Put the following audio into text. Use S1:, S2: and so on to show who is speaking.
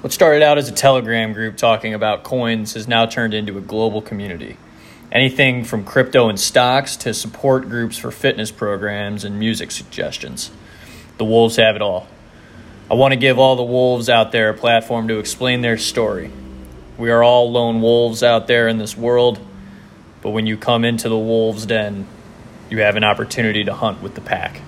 S1: What started out as a Telegram group talking about coins has now turned into a global community. Anything from crypto and stocks to support groups for fitness programs and music suggestions. The Wolves have it all. I want to give all the Wolves out there a platform to explain their story. We are all lone wolves out there in this world, but when you come into the Wolves' den, you have an opportunity to hunt with the pack.